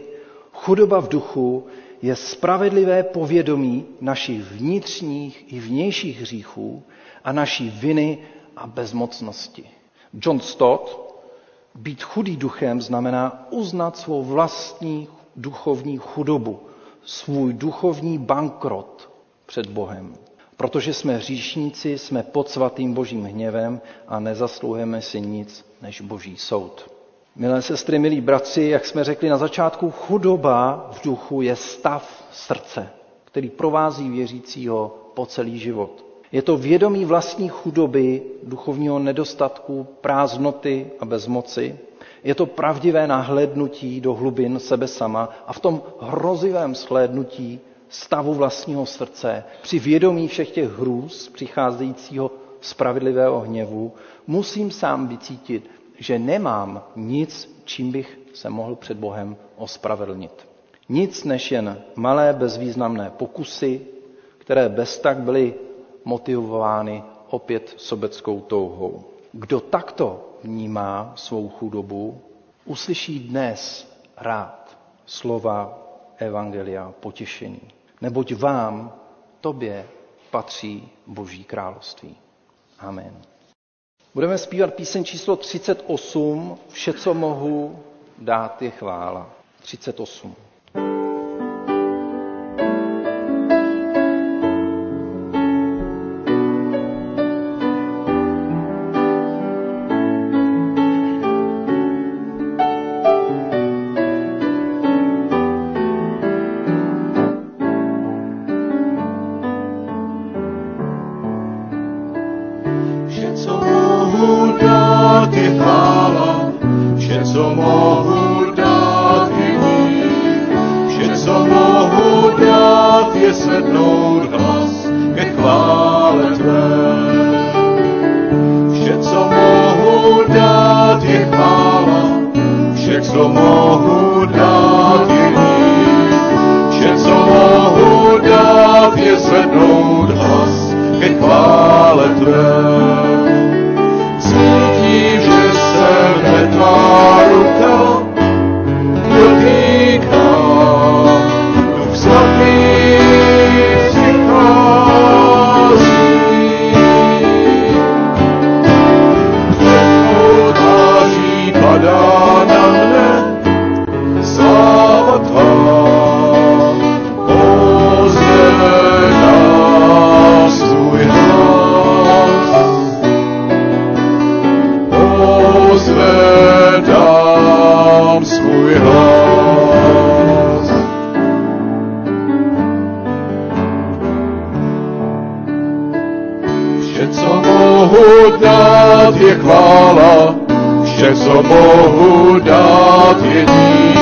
chudoba v duchu je spravedlivé povědomí našich vnitřních i vnějších hříchů a naší viny a bezmocnosti. John Stott, být chudý duchem znamená uznat svou vlastní duchovní chudobu, svůj duchovní bankrot před Bohem. Protože jsme hříšníci, jsme pod svatým božím hněvem a nezasluhujeme si nic než boží soud. Milé sestry, milí bratři, jak jsme řekli na začátku, chudoba v duchu je stav srdce, který provází věřícího po celý život. Je to vědomí vlastní chudoby, duchovního nedostatku, prázdnoty a bezmoci. Je to pravdivé nahlédnutí do hlubin sebe sama a v tom hrozivém shlédnutí stavu vlastního srdce, při vědomí všech těch hrůz přicházejícího spravedlivého hněvu, musím sám vycítit, že nemám nic, čím bych se mohl před Bohem ospravedlnit. Nic než jen malé bezvýznamné pokusy, které bez tak byly motivovány opět sobeckou touhou. Kdo takto vnímá svou chudobu, uslyší dnes rád slova Evangelia potěšení. Neboť vám, tobě, patří Boží království. Amen. Budeme zpívat píseň číslo 38, Vše, co mohu dát, je chvála. 38. chvála, vše, co mohu dát, je dík.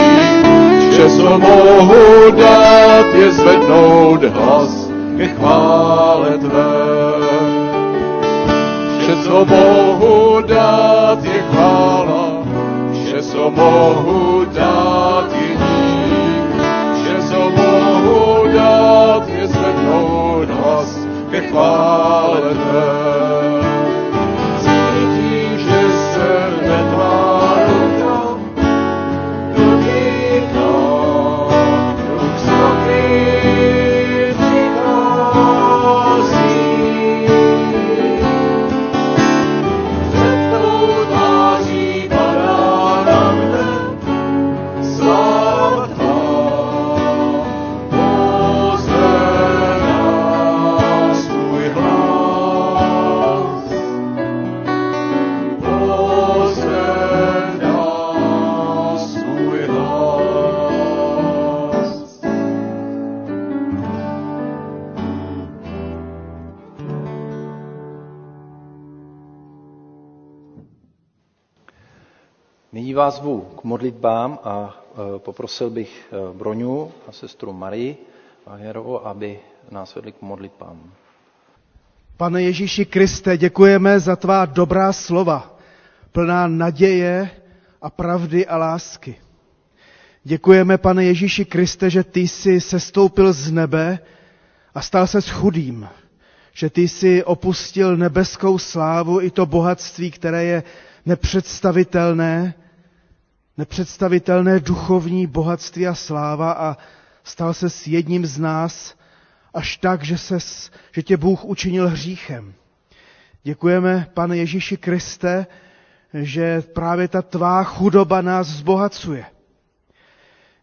Vše, co mohu dát, je zvednout hlas ke chvále tvé. Vše, co mohu dát, je chvála, vše, co mohu dát, je dík. Vše, co mohu dát, je zvednout hlas ke chvále tvé. Vás zvu k modlitbám a e, poprosil bych e, Broňu a sestru Marii Vaherovou, aby nás vedli k modlitbám. Pane Ježíši Kriste, děkujeme za tvá dobrá slova, plná naděje a pravdy a lásky. Děkujeme, pane Ježíši Kriste, že ty jsi sestoupil z nebe a stal se chudým, že ty jsi opustil nebeskou slávu i to bohatství, které je nepředstavitelné, nepředstavitelné duchovní bohatství a sláva a stal se s jedním z nás až tak, že, ses, že tě Bůh učinil hříchem. Děkujeme, pane Ježíši Kriste, že právě ta tvá chudoba nás zbohacuje.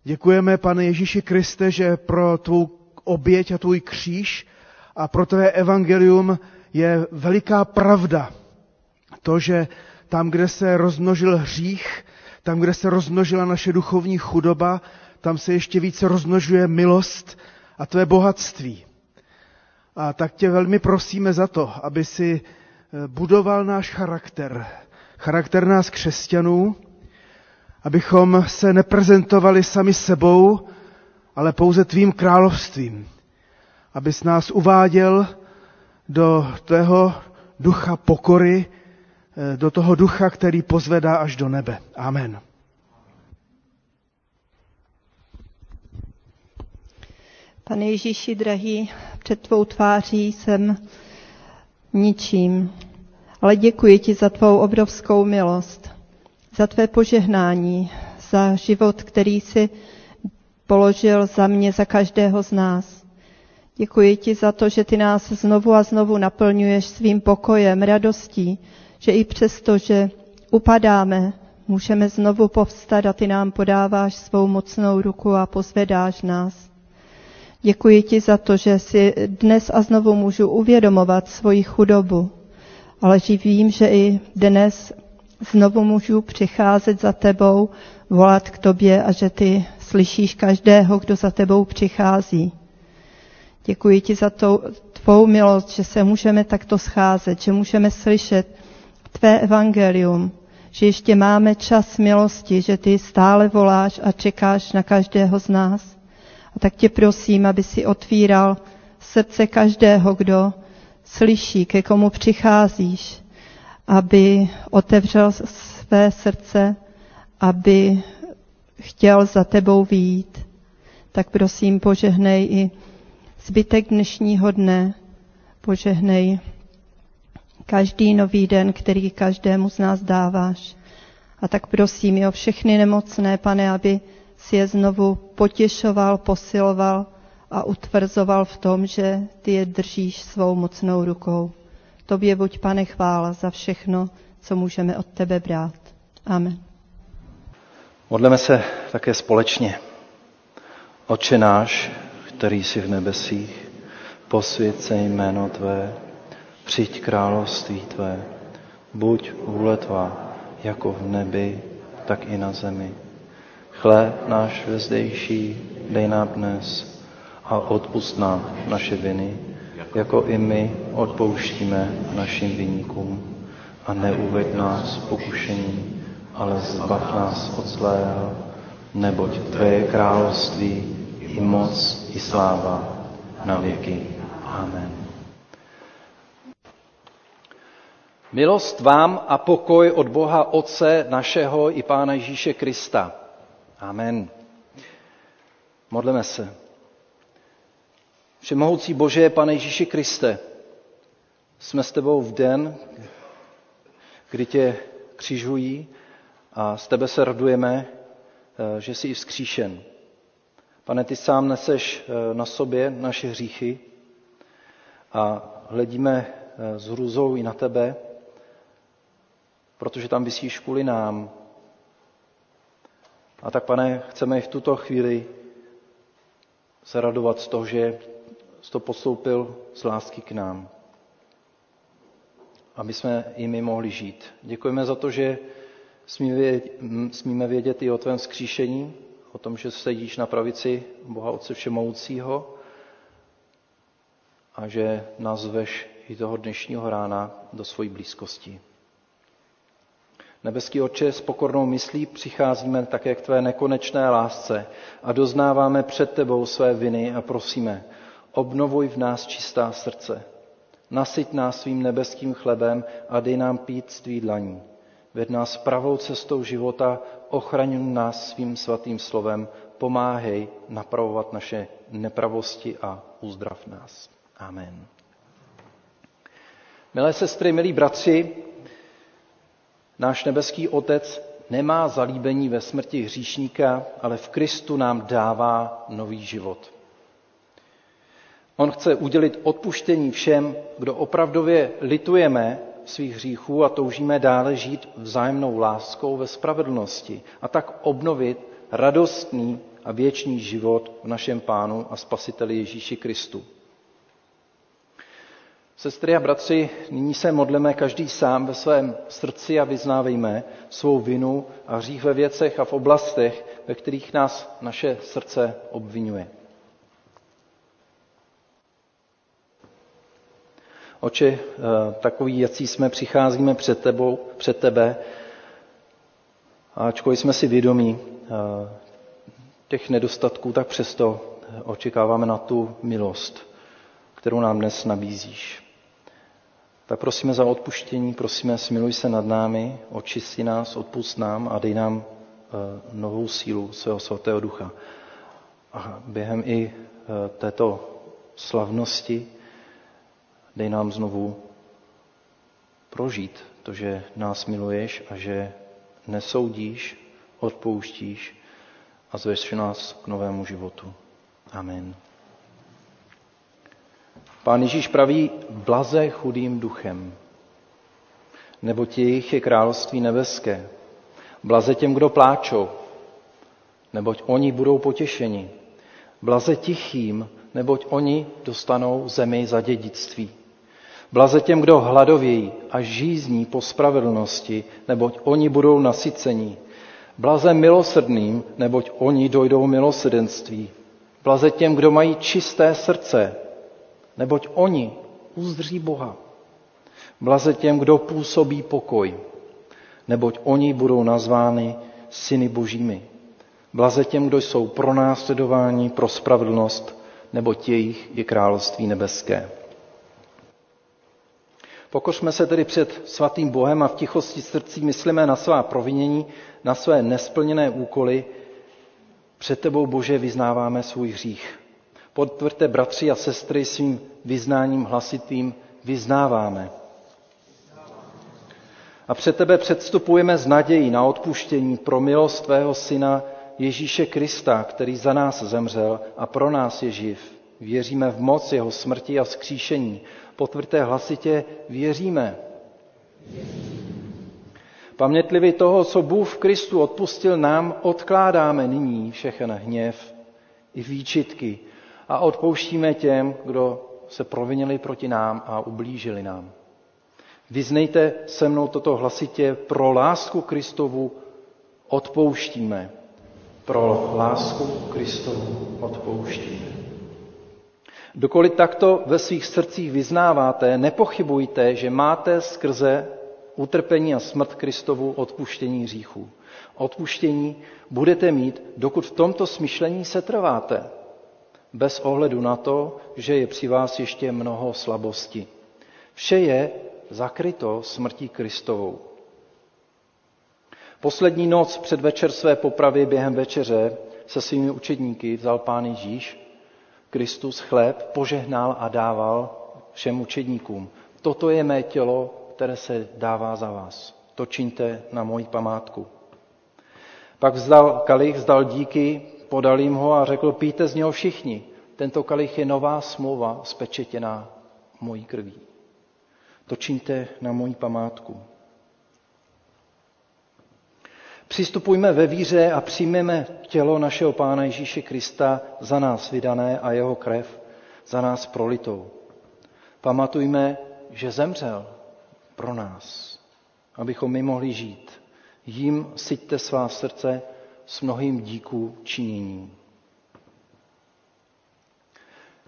Děkujeme, pane Ježíši Kriste, že pro tvou oběť a tvůj kříž a pro tvé evangelium je veliká pravda. To, že tam, kde se rozmnožil hřích, tam, kde se rozmnožila naše duchovní chudoba, tam se ještě více rozmnožuje milost a tvé bohatství. A tak tě velmi prosíme za to, aby si eh, budoval náš charakter, charakter nás křesťanů, abychom se neprezentovali sami sebou, ale pouze tvým královstvím. Abys nás uváděl do tvého ducha pokory, do toho ducha, který pozvedá až do nebe. Amen. Pane Ježíši drahý, před tvou tváří jsem ničím, ale děkuji ti za tvou obrovskou milost, za tvé požehnání, za život, který si položil za mě, za každého z nás. Děkuji ti za to, že ty nás znovu a znovu naplňuješ svým pokojem, radostí, že i přesto, že upadáme, můžeme znovu povstat a ty nám podáváš svou mocnou ruku a pozvedáš nás. Děkuji ti za to, že si dnes a znovu můžu uvědomovat svoji chudobu, ale vím, že i dnes znovu můžu přicházet za tebou, volat k tobě a že ty slyšíš každého, kdo za tebou přichází. Děkuji ti za to, tvou milost, že se můžeme takto scházet, že můžeme slyšet tvé evangelium, že ještě máme čas milosti, že ty stále voláš a čekáš na každého z nás. A tak tě prosím, aby si otvíral srdce každého, kdo slyší, ke komu přicházíš, aby otevřel své srdce, aby chtěl za tebou výjít. Tak prosím, požehnej i zbytek dnešního dne, požehnej každý nový den, který každému z nás dáváš. A tak prosím i o všechny nemocné, pane, aby si je znovu potěšoval, posiloval a utvrzoval v tom, že ty je držíš svou mocnou rukou. Tobě buď, pane, chvála za všechno, co můžeme od tebe brát. Amen. Modleme se také společně. Oče náš, který jsi v nebesích, posvěd se jméno Tvé, přijď království Tvé, buď vůle Tvá, jako v nebi, tak i na zemi. Chlé náš vezdejší dej nám dnes a odpust nám naše viny, jako i my odpouštíme našim vyníkům. A neuveď nás pokušení, ale zbav nás od zlého, neboť Tvé království, i moc, i sláva na věky. Amen. Milost vám a pokoj od Boha Otce našeho i Pána Ježíše Krista. Amen. Modleme se. Všemohoucí Bože, Pane Ježíši Kriste, jsme s tebou v den, kdy tě křižují a z tebe se radujeme, eh, že jsi i vzkříšen. Pane, ty sám neseš eh, na sobě naše hříchy a hledíme eh, s hrůzou i na tebe, protože tam vysíš kvůli nám, a tak, pane, chceme i v tuto chvíli se radovat z toho, že jsi to postoupil z lásky k nám. Aby jsme i my mohli žít. Děkujeme za to, že smíme vědět i o tvém skříšení, o tom, že sedíš na pravici Boha Otce Všemoucího a že nás zveš i toho dnešního rána do svojí blízkosti. Nebeský Otče, s pokornou myslí přicházíme také k tvé nekonečné lásce a doznáváme před tebou své viny a prosíme, obnovuj v nás čistá srdce. Nasyť nás svým nebeským chlebem a dej nám pít z dlaní. Ved nás pravou cestou života, ochraňuj nás svým svatým slovem, pomáhej napravovat naše nepravosti a uzdrav nás. Amen. Milé sestry, milí bratři, náš nebeský Otec nemá zalíbení ve smrti hříšníka, ale v Kristu nám dává nový život. On chce udělit odpuštění všem, kdo opravdově litujeme svých hříchů a toužíme dále žít vzájemnou láskou ve spravedlnosti a tak obnovit radostný a věčný život v našem Pánu a Spasiteli Ježíši Kristu. Sestry a bratři, nyní se modleme každý sám ve svém srdci a vyznávejme svou vinu a hřích ve věcech a v oblastech, ve kterých nás naše srdce obvinuje. Oče, eh, takový, jací jsme, přicházíme před, tebou, před tebe, ačkoliv jsme si vědomí eh, těch nedostatků, tak přesto očekáváme na tu milost, kterou nám dnes nabízíš. Tak prosíme za odpuštění, prosíme, smiluj se nad námi, očisti nás, odpust nám a dej nám eh, novou sílu svého svatého ducha. A během i této slavnosti Dej nám znovu prožít to, že nás miluješ a že nesoudíš, odpouštíš a zveš nás k novému životu. Amen. Pán Ježíš praví, blaze chudým duchem, nebo jejich je království nebeské. Blaze těm, kdo pláčou, neboť oni budou potěšeni. Blaze tichým, neboť oni dostanou zemi za dědictví. Blaze těm, kdo hladovějí a žízní po spravedlnosti, neboť oni budou nasycení. Blaze milosrdným, neboť oni dojdou milosedenství. Blaze těm, kdo mají čisté srdce, neboť oni uzdří Boha. Blaze těm, kdo působí pokoj, neboť oni budou nazvány syny božími. Blaze těm, kdo jsou pronásledováni pro spravedlnost, neboť jejich je království nebeské. Pokořme se tedy před svatým Bohem a v tichosti srdcí myslíme na svá provinění, na své nesplněné úkoly. Před tebou, Bože, vyznáváme svůj hřích. Potvrďte, bratři a sestry, svým vyznáním hlasitým vyznáváme. A před tebe předstupujeme s nadějí na odpuštění pro milost tvého syna Ježíše Krista, který za nás zemřel a pro nás je živ. Věříme v moc jeho smrti a vzkříšení potvrďte hlasitě, věříme. Pamětlivi toho, co Bůh v Kristu odpustil nám, odkládáme nyní všechen hněv i výčitky a odpouštíme těm, kdo se provinili proti nám a ublížili nám. Vyznejte se mnou toto hlasitě, pro lásku Kristovu odpouštíme. Pro lásku Kristovu odpouštíme. Dokoliv takto ve svých srdcích vyznáváte, nepochybujte, že máte skrze utrpení a smrt Kristovu odpuštění hříchů. Odpuštění budete mít, dokud v tomto smyšlení se trváte, bez ohledu na to, že je při vás ještě mnoho slabosti. Vše je zakryto smrtí Kristovou. Poslední noc před večer své popravy během večeře se svými učedníky vzal pán Ježíš Kristus chléb požehnal a dával všem učedníkům. Toto je mé tělo, které se dává za vás. To čiňte na moji památku. Pak vzdal kalich, vzdal díky, podal jim ho a řekl, píte z něho všichni. Tento kalich je nová smlouva spečetěná mojí krví. To čiňte na moji památku. Přistupujme ve víře a přijmeme tělo našeho Pána Ježíše Krista za nás vydané a jeho krev za nás prolitou. Pamatujme, že zemřel pro nás, abychom my mohli žít. Jím syťte svá srdce s mnohým díků činění.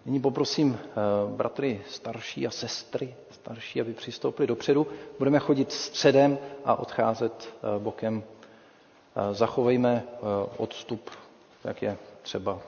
Nyní poprosím eh, bratry starší a sestry starší, aby přistoupili dopředu. Budeme chodit středem a odcházet eh, bokem. Eh, zachovejme odstup, jak je třeba.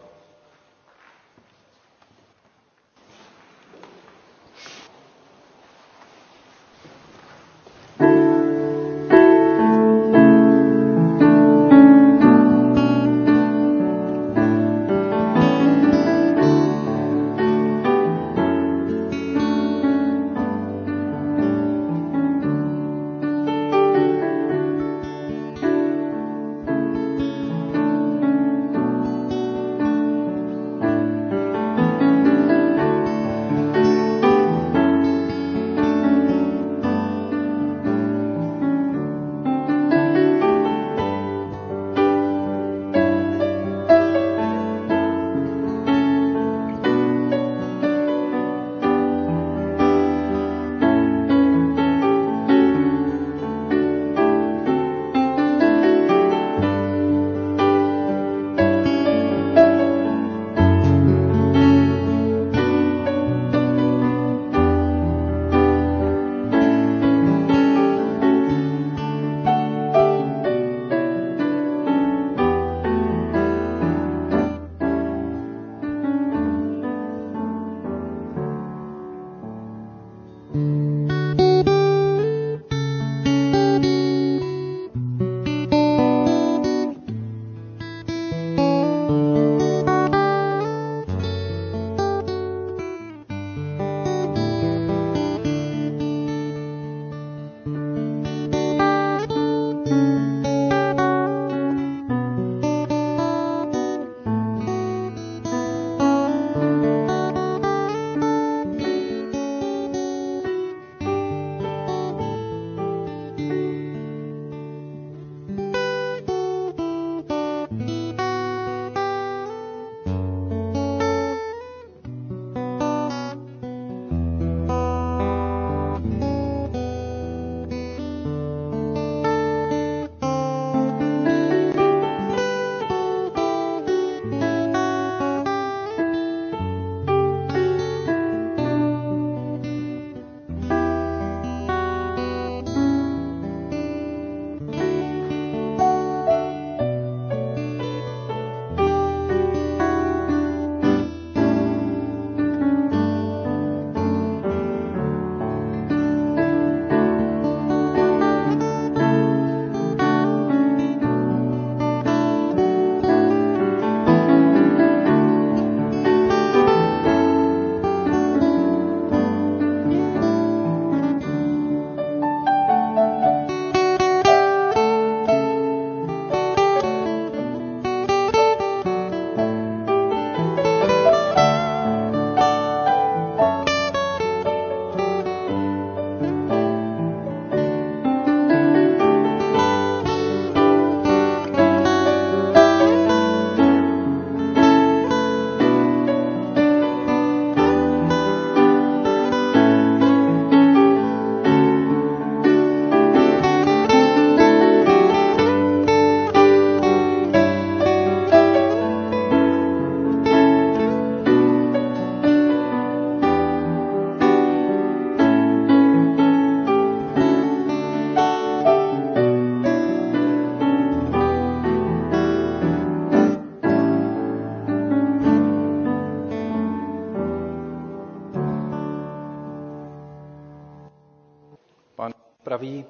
Praví,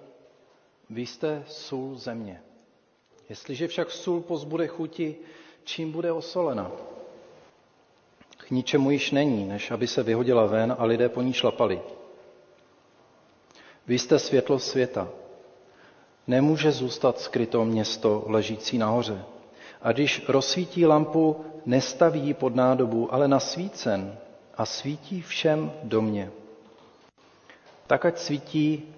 vy jste sůl země. Jestliže však sůl pozbude chuti, čím bude osolena? K ničemu již není, než aby se vyhodila ven a lidé po ní šlapali. Vy jste světlo světa. Nemůže zůstat skryto město ležící nahoře. A když rozsvítí lampu, nestaví pod nádobu, ale na svícen a svítí všem domě. Tak ať svítí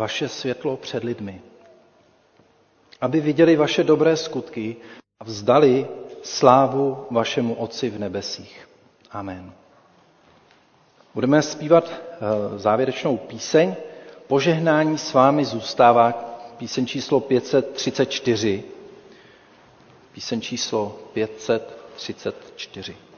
vaše světlo před lidmi, aby viděli vaše dobré skutky a vzdali slávu vašemu Otci v nebesích. Amen. Budeme zpívat eh, závěrečnou píseň. Požehnání s vámi zůstává píseň číslo 534. Píseň číslo 534.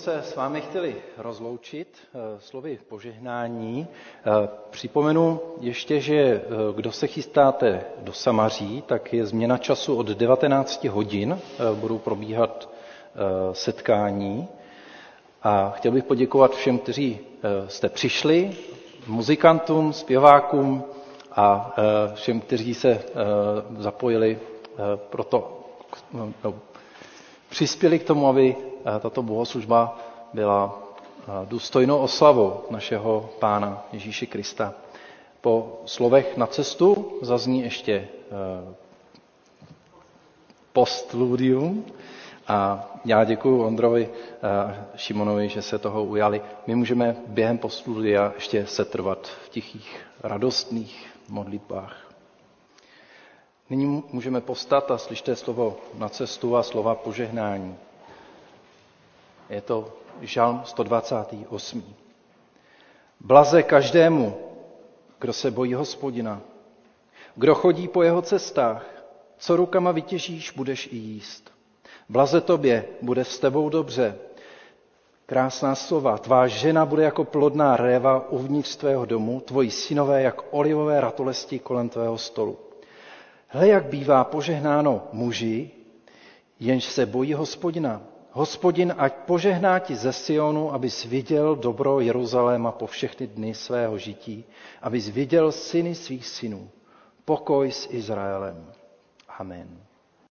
se s vámi chtěli rozloučit eh, slovy požehnání. Eh, připomenu ještě, že eh, kdo se chystáte do Samaří, tak je změna času od 19 hodin, budou probíhat setkání. A chtěl bych poděkovat všem, kteří jste přišli, muzikantům, zpěvákům a všem, kteří se zapojili proto, no, přispěli k tomu, aby tato bohoslužba byla eh, důstojnou oslavou našeho Pána Ježíše Krista. Po slovech na cestu zazní ještě eh, postludium a já děkuji Ondrovi a Šimonovi, že se toho ujali. My můžeme během postludia ještě setrvat v tichých, radostných modlitbách. Nyní můžeme postat a slyšte slovo na cestu a slova požehnání. Je to žalm 128. Blaze každému, kdo se bojí hospodina, kdo chodí po jeho cestách, co rukama vytěžíš, budeš i jíst. Blaze tobě, bude s tebou dobře. Krásná slova, tvá žena bude jako plodná réva uvnitř tvého domu, tvoji synové jak olivové ratolesti kolem tvého stolu. Hle, jak bývá požehnáno muži, jenž se bojí hospodina. Hospodin, ať požehná ti ze Sionu, abys viděl dobro Jeruzaléma po všechny dny svého žití, abys viděl syny svých synů. Pokoj s Izraelem. Amen.